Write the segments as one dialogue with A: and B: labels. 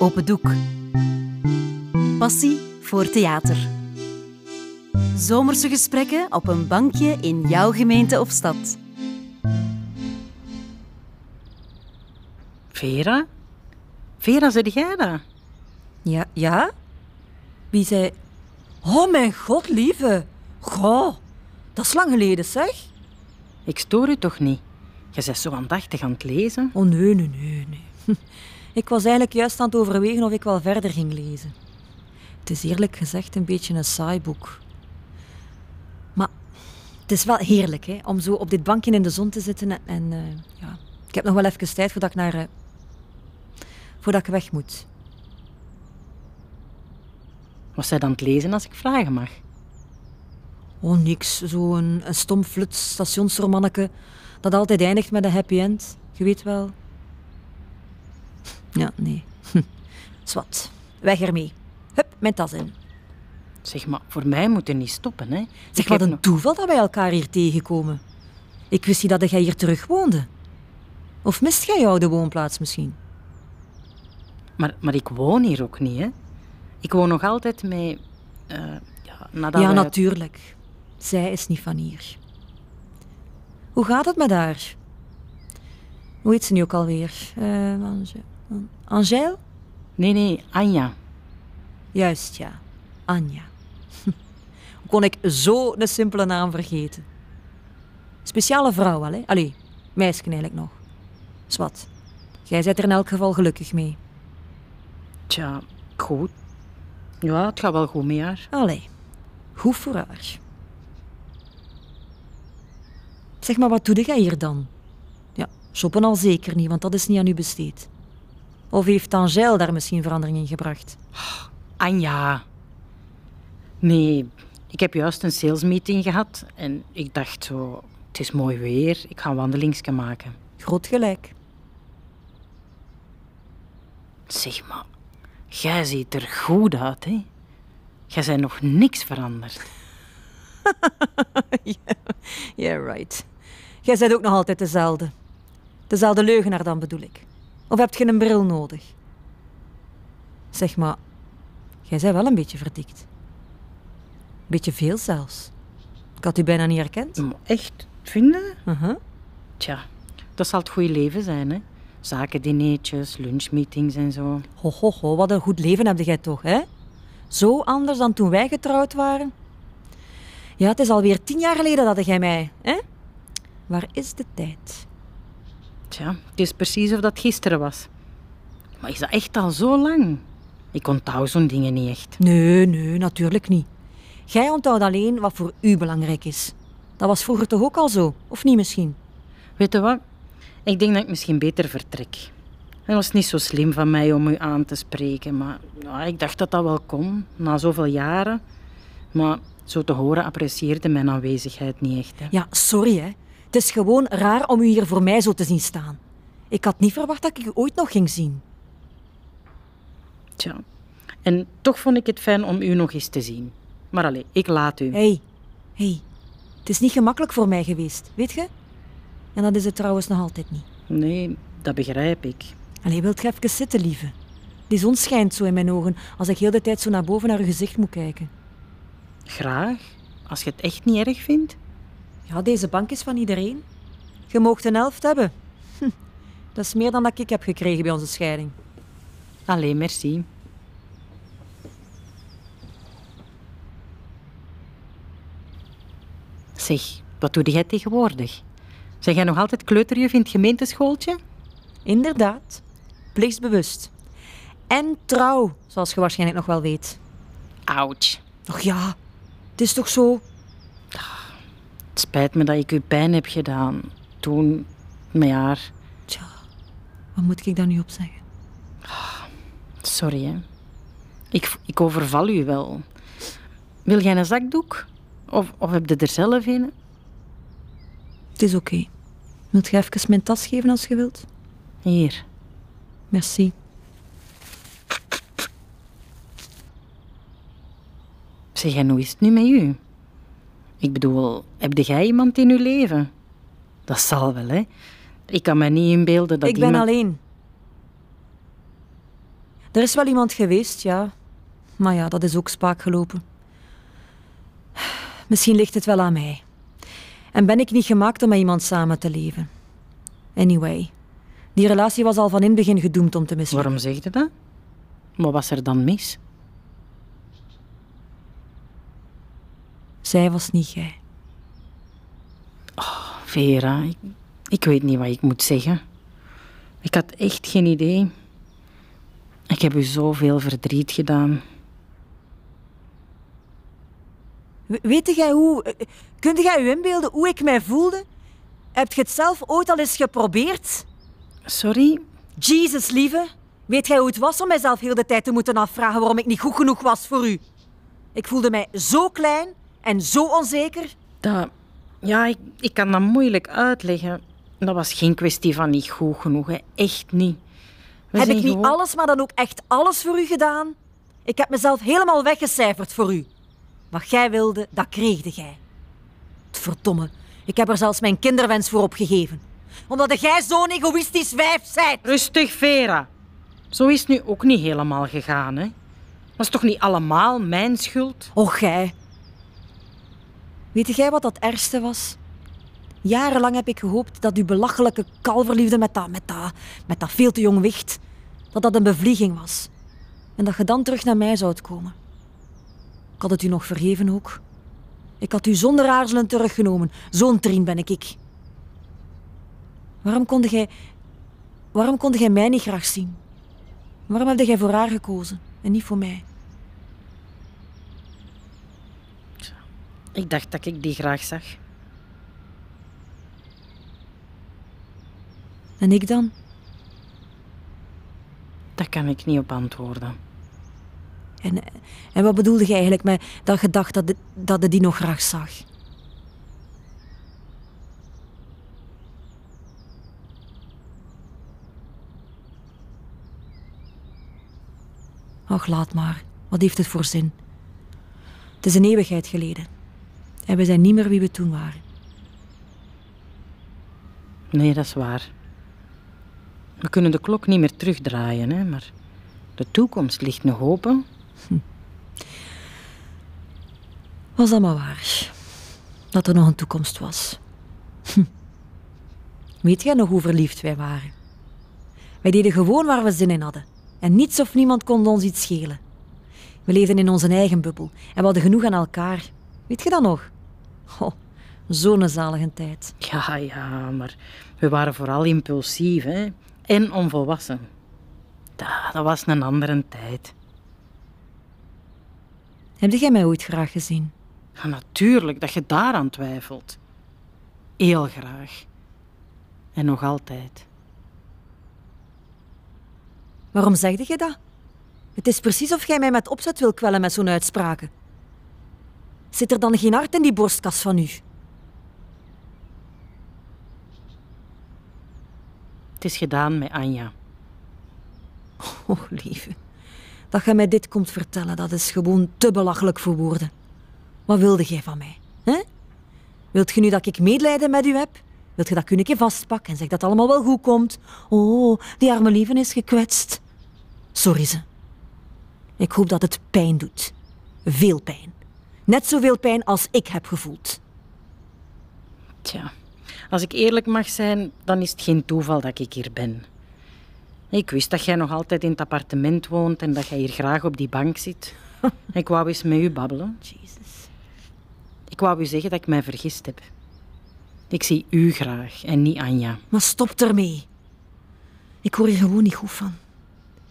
A: Open Doek. Passie voor theater. Zomerse gesprekken op een bankje in jouw gemeente of stad.
B: Vera? Vera, zit jij daar?
C: Ja, ja? Wie zei... Oh, mijn god, lieve. Goh, dat is lang geleden, zeg.
B: Ik stoor u toch niet? Je bent zo aandachtig aan het lezen.
C: Oh, nee, nee, nee, nee. Ik was eigenlijk juist aan het overwegen of ik wel verder ging lezen. Het is eerlijk gezegd een beetje een saai boek. Maar het is wel heerlijk hè, om zo op dit bankje in de zon te zitten. En, en eh, ja, ik heb nog wel even tijd voordat ik, naar, eh, voordat ik weg moet.
B: Was zij dan het lezen als ik vragen mag?
C: Oh, niks. Zo'n een stom flut stationsromanneke dat altijd eindigt met een happy end. Je weet wel. Ja, nee. Zwat. Weg ermee. Hup, mijn tas in.
B: Zeg maar, voor mij moet het niet stoppen, hè?
C: Zeg,
B: Ik
C: wat een
B: nog-
C: toeval dat wij elkaar hier tegenkomen. Ik wist niet dat jij hier terug woonde. Of mist jij jouw oude woonplaats misschien?
B: Maar, maar ik woon hier ook niet, hè? Ik woon nog altijd met. eh, ja, nadat
C: ja,
B: wij-
C: natuurlijk. Zij is niet van hier. Hoe gaat het met haar? Hoe heet ze nu ook alweer? Eh Ange- Angèle?
B: Nee, nee, Anja.
C: Juist, ja. Anja. Hoe kon ik zo een simpele naam vergeten? Speciale vrouw wel, hè? Allee, meisje eigenlijk nog. Zwat. Jij bent er in elk geval gelukkig mee.
B: Tja, goed. Ja, het gaat wel goed met haar.
C: Allee, goed voor haar. Zeg maar, wat doe jij hier dan? Ja, shoppen al zeker niet, want dat is niet aan u besteed. Of heeft Angèle daar misschien verandering in gebracht?
B: Anja. Nee, ik heb juist een salesmeeting gehad en ik dacht zo, het is mooi weer, ik ga een maken.
C: Groot gelijk.
B: Zeg maar, jij ziet er goed uit, hè? Jij bent nog niks veranderd.
C: Yeah, right. Jij bent ook nog altijd dezelfde. Dezelfde leugenaar dan bedoel ik. Of heb je een bril nodig? Zeg maar, jij bent wel een beetje verdikt. Beetje veel zelfs. Ik had u bijna niet herkend.
B: Echt, vinden?
C: Uh-huh.
B: Tja, dat zal het goede leven zijn, hè? Zakendineetjes, lunchmeetings en zo.
C: Ho, ho, ho, wat een goed leven heb jij toch, hè? Zo anders dan toen wij getrouwd waren. Ja, het is alweer tien jaar geleden dat jij mij, hè? Waar is de tijd?
B: Tja, het is precies of dat gisteren was. Maar is dat echt al zo lang? Ik onthoud zo'n dingen niet echt.
C: Nee, nee, natuurlijk niet. Jij onthoudt alleen wat voor u belangrijk is. Dat was vroeger toch ook al zo, of niet misschien?
B: Weet je wat? Ik denk dat ik misschien beter vertrek. Het was niet zo slim van mij om u aan te spreken, maar ja, ik dacht dat dat wel kon, na zoveel jaren. Maar zo te horen apprecieerde mijn aanwezigheid niet echt. Hè.
C: Ja, sorry hè. Het is gewoon raar om u hier voor mij zo te zien staan. Ik had niet verwacht dat ik u ooit nog ging zien.
B: Tja. En toch vond ik het fijn om u nog eens te zien. Maar allee, ik laat u.
C: Hé, hey, hey. Het is niet gemakkelijk voor mij geweest, weet je? En dat is het trouwens nog altijd niet.
B: Nee, dat begrijp ik.
C: Allee, wilt je even zitten, lieve? Die zon schijnt zo in mijn ogen als ik heel de tijd zo naar boven naar uw gezicht moet kijken.
B: Graag, als je het echt niet erg vindt.
C: Ja, deze bank is van iedereen. Je moogt een helft hebben. Hm, dat is meer dan dat ik heb gekregen bij onze scheiding.
B: Allee, merci. Zeg, wat doe jij tegenwoordig? Zeg jij nog altijd kleuterjuf in het gemeenteschooltje?
C: Inderdaad, plichtsbewust. En trouw, zoals je waarschijnlijk nog wel weet.
B: Ouch.
C: Och ja, het is toch zo?
B: Het spijt me dat ik u pijn heb gedaan. Toen, met haar.
C: Tja, wat moet ik daar nu op zeggen?
B: Sorry, hè. Ik, ik overval u wel. Wil jij een zakdoek? Of, of heb je er zelf een?
C: Het is oké. Wilt je even mijn tas geven als je wilt?
B: Hier.
C: Merci.
B: Zeg, en hoe is het nu met u? Ik bedoel, heb jij iemand in uw leven? Dat zal wel, hè? Ik kan me niet inbeelden dat
C: ik ben
B: iemand...
C: alleen. Er is wel iemand geweest, ja. Maar ja, dat is ook spaak gelopen. Misschien ligt het wel aan mij. En ben ik niet gemaakt om met iemand samen te leven. Anyway, die relatie was al van in het begin gedoemd om te mislukken.
B: Waarom zeg je dat? Wat was er dan mis?
C: Zij was niet jij.
B: Vera, ik, ik weet niet wat ik moet zeggen. Ik had echt geen idee. Ik heb u zoveel verdriet gedaan.
C: We- Weet jij hoe... eh, Kunt jij je inbeelden hoe ik mij voelde? Heb je het zelf ooit al eens geprobeerd?
B: Sorry?
C: Jesus, lieve. Weet jij hoe het was om mijzelf heel de tijd te moeten afvragen waarom ik niet goed genoeg was voor u? Ik voelde mij zo klein en zo onzeker.
B: Dat, ja, ik, ik kan dat moeilijk uitleggen. Dat was geen kwestie van niet goed genoeg, hè. echt niet. We
C: heb ik niet
B: gewoon-
C: alles, maar dan ook echt alles voor u gedaan? Ik heb mezelf helemaal weggecijferd voor u. Wat jij wilde, dat kreegde jij. Verdomme, ik heb er zelfs mijn kinderwens voor opgegeven. Omdat jij zo'n egoïstisch wijf bent.
B: Rustig, Vera. Zo is het nu ook niet helemaal gegaan, hè. Was toch niet allemaal mijn schuld?
C: Och, jij. Weet jij wat dat ergste was? Jarenlang heb ik gehoopt dat uw belachelijke kalverliefde met dat, met dat, met dat veel te jong wicht, dat dat een bevlieging was. En dat je dan terug naar mij zou komen. Ik had het u nog vergeven ook. Ik had u zonder aarzelen teruggenomen. Zo'n trien ben ik. Waarom konde jij... Waarom konde jij mij niet graag zien? Waarom heb jij voor haar gekozen en niet voor mij?
B: Ik dacht dat ik die graag zag.
C: En ik dan?
B: Daar kan ik niet op antwoorden.
C: En, en wat bedoelde je eigenlijk met dat je dacht dat de, dat je die nog graag zag? Och, laat maar. Wat heeft het voor zin? Het is een eeuwigheid geleden. En we zijn niet meer wie we toen waren.
B: Nee, dat is waar. We kunnen de klok niet meer terugdraaien, hè, maar de toekomst ligt nog open.
C: Was dat maar waar. Dat er nog een toekomst was. Hm. Weet jij nog hoe verliefd wij waren? Wij deden gewoon waar we zin in hadden. En niets of niemand kon ons iets schelen. We leefden in onze eigen bubbel en we hadden genoeg aan elkaar. Weet je dat nog? Oh, zo'n zalige tijd.
B: Ja, ja, maar we waren vooral impulsief hè? en onvolwassen. Da- Dat was een andere tijd.
C: Heb jij mij ooit graag gezien?
B: Ja, natuurlijk dat je daaraan twijfelt. Heel graag. En nog altijd.
C: Waarom zegde je dat? Het is precies of jij mij met opzet wil kwellen met zo'n uitspraken. Zit er dan geen hart in die borstkas van u?
B: Het is gedaan met Anja.
C: Oh, lieve. Dat je mij dit komt vertellen, dat is gewoon te belachelijk voor woorden. Wat wilde jij van mij? Hè? Wilt je nu dat ik medelijden met u heb? Wilt je dat ik u een keer vastpak en zeg dat het allemaal wel goed komt? Oh, die arme lieve is gekwetst. Sorry ze. Ik hoop dat het pijn doet. Veel pijn. Net zoveel pijn als ik heb gevoeld.
B: Tja, als ik eerlijk mag zijn, dan is het geen toeval dat ik hier ben. Ik wist dat jij nog altijd in het appartement woont en dat jij hier graag op die bank zit. Ik wou eens met u babbelen.
C: Jezus.
B: Ik wou u zeggen dat ik mij vergist heb. Ik zie u graag en niet Anja.
C: Maar stop ermee. Ik hoor hier gewoon niet goed van.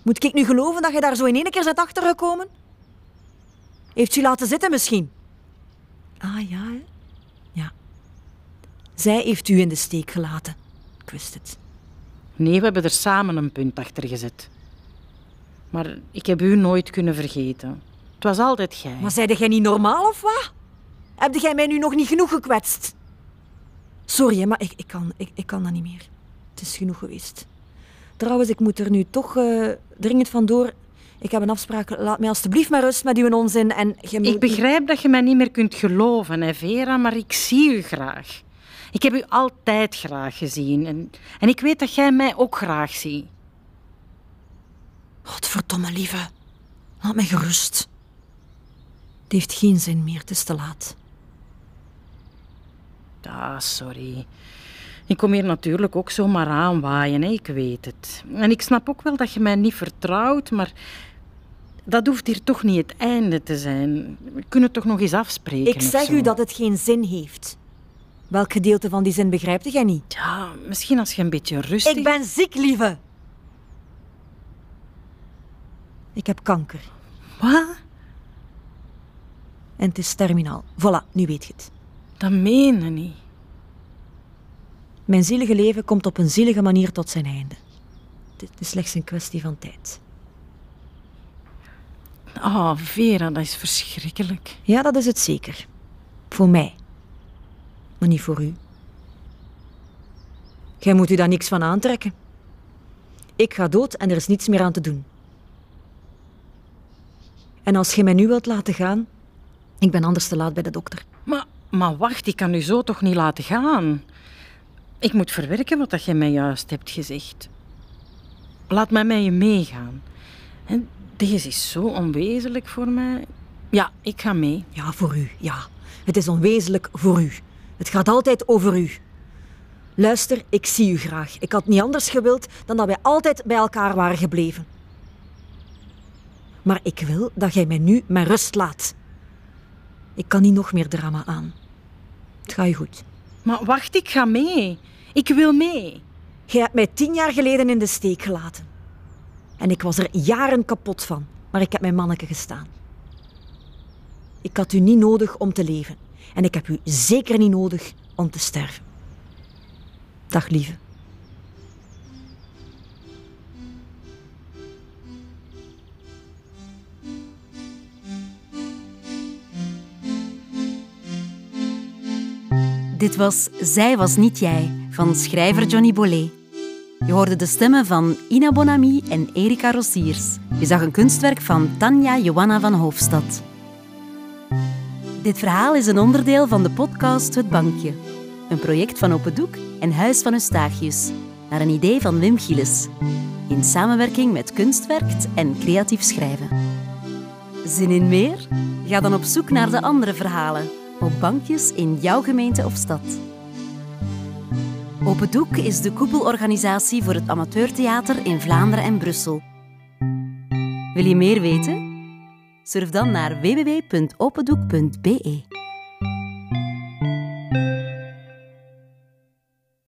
C: Moet ik nu geloven dat je daar zo in één keer bent achtergekomen? Heeft u laten zitten misschien? Ah ja, hè? Ja. Zij heeft u in de steek gelaten. Ik wist het.
B: Nee, we hebben er samen een punt achter gezet. Maar ik heb u nooit kunnen vergeten. Het was altijd jij.
C: Maar zeide jij niet normaal of wat? Heb jij mij nu nog niet genoeg gekwetst? Sorry, hè, maar ik, ik, kan, ik, ik kan dat niet meer. Het is genoeg geweest. Trouwens, ik moet er nu toch eh, dringend vandoor. Ik heb een afspraak. Laat mij alstublieft maar rust met uw onzin. En
B: Ik begrijp dat je mij niet meer kunt geloven, hè, Vera, maar ik zie u graag. Ik heb u altijd graag gezien en, en ik weet dat jij mij ook graag ziet.
C: God, Godverdomme, lieve. Laat mij gerust. Het heeft geen zin meer, het is te laat.
B: Ah, sorry. Ik kom hier natuurlijk ook zomaar aanwaaien, hè? ik weet het. En ik snap ook wel dat je mij niet vertrouwt, maar dat hoeft hier toch niet het einde te zijn. We kunnen toch nog eens afspreken.
C: Ik zeg u dat het geen zin heeft. Welk gedeelte van die zin begrijpt jij niet?
B: Ja, misschien als je een beetje rustig...
C: Ik ben ziek, lieve. Ik heb kanker.
B: Wat?
C: En het is terminaal. Voilà, nu weet je het.
B: Dat meen je niet.
C: Mijn zielige leven komt op een zielige manier tot zijn einde. Het is slechts een kwestie van tijd.
B: Ah, oh, Vera, dat is verschrikkelijk.
C: Ja, dat is het zeker. Voor mij. Maar niet voor u. Jij moet u daar niks van aantrekken. Ik ga dood en er is niets meer aan te doen. En als je mij nu wilt laten gaan, ik ben anders te laat bij de dokter.
B: Maar, maar wacht, ik kan u zo toch niet laten gaan? Ik moet verwerken wat dat jij mij juist hebt gezegd. Laat mij met je meegaan. Deze is zo onwezenlijk voor mij. Ja, ik ga mee.
C: Ja, voor u, ja. Het is onwezenlijk voor u. Het gaat altijd over u. Luister, ik zie u graag. Ik had niet anders gewild dan dat wij altijd bij elkaar waren gebleven. Maar ik wil dat jij mij nu met rust laat. Ik kan niet nog meer drama aan. Het gaat je goed.
B: Maar wacht, ik ga mee. Ik wil mee.
C: Jij hebt mij tien jaar geleden in de steek gelaten. En ik was er jaren kapot van, maar ik heb mijn manneke gestaan. Ik had u niet nodig om te leven. En ik heb u zeker niet nodig om te sterven. Dag lieve.
A: Dit was Zij was niet jij van schrijver Johnny Bollet. Je hoorde de stemmen van Ina Bonamy en Erika Rossiers. Je zag een kunstwerk van Tanja Johanna van Hoofdstad. Dit verhaal is een onderdeel van de podcast Het Bankje. Een project van Open Doek en Huis van Eustachius. Naar een idee van Wim Gilles. In samenwerking met Kunstwerkt en Creatief Schrijven. Zin in meer? Ga dan op zoek naar de andere verhalen op bankjes in jouw gemeente of stad. Open Doek is de koepelorganisatie voor het amateurtheater in Vlaanderen en Brussel. Wil je meer weten? Surf dan naar www.opendoek.be.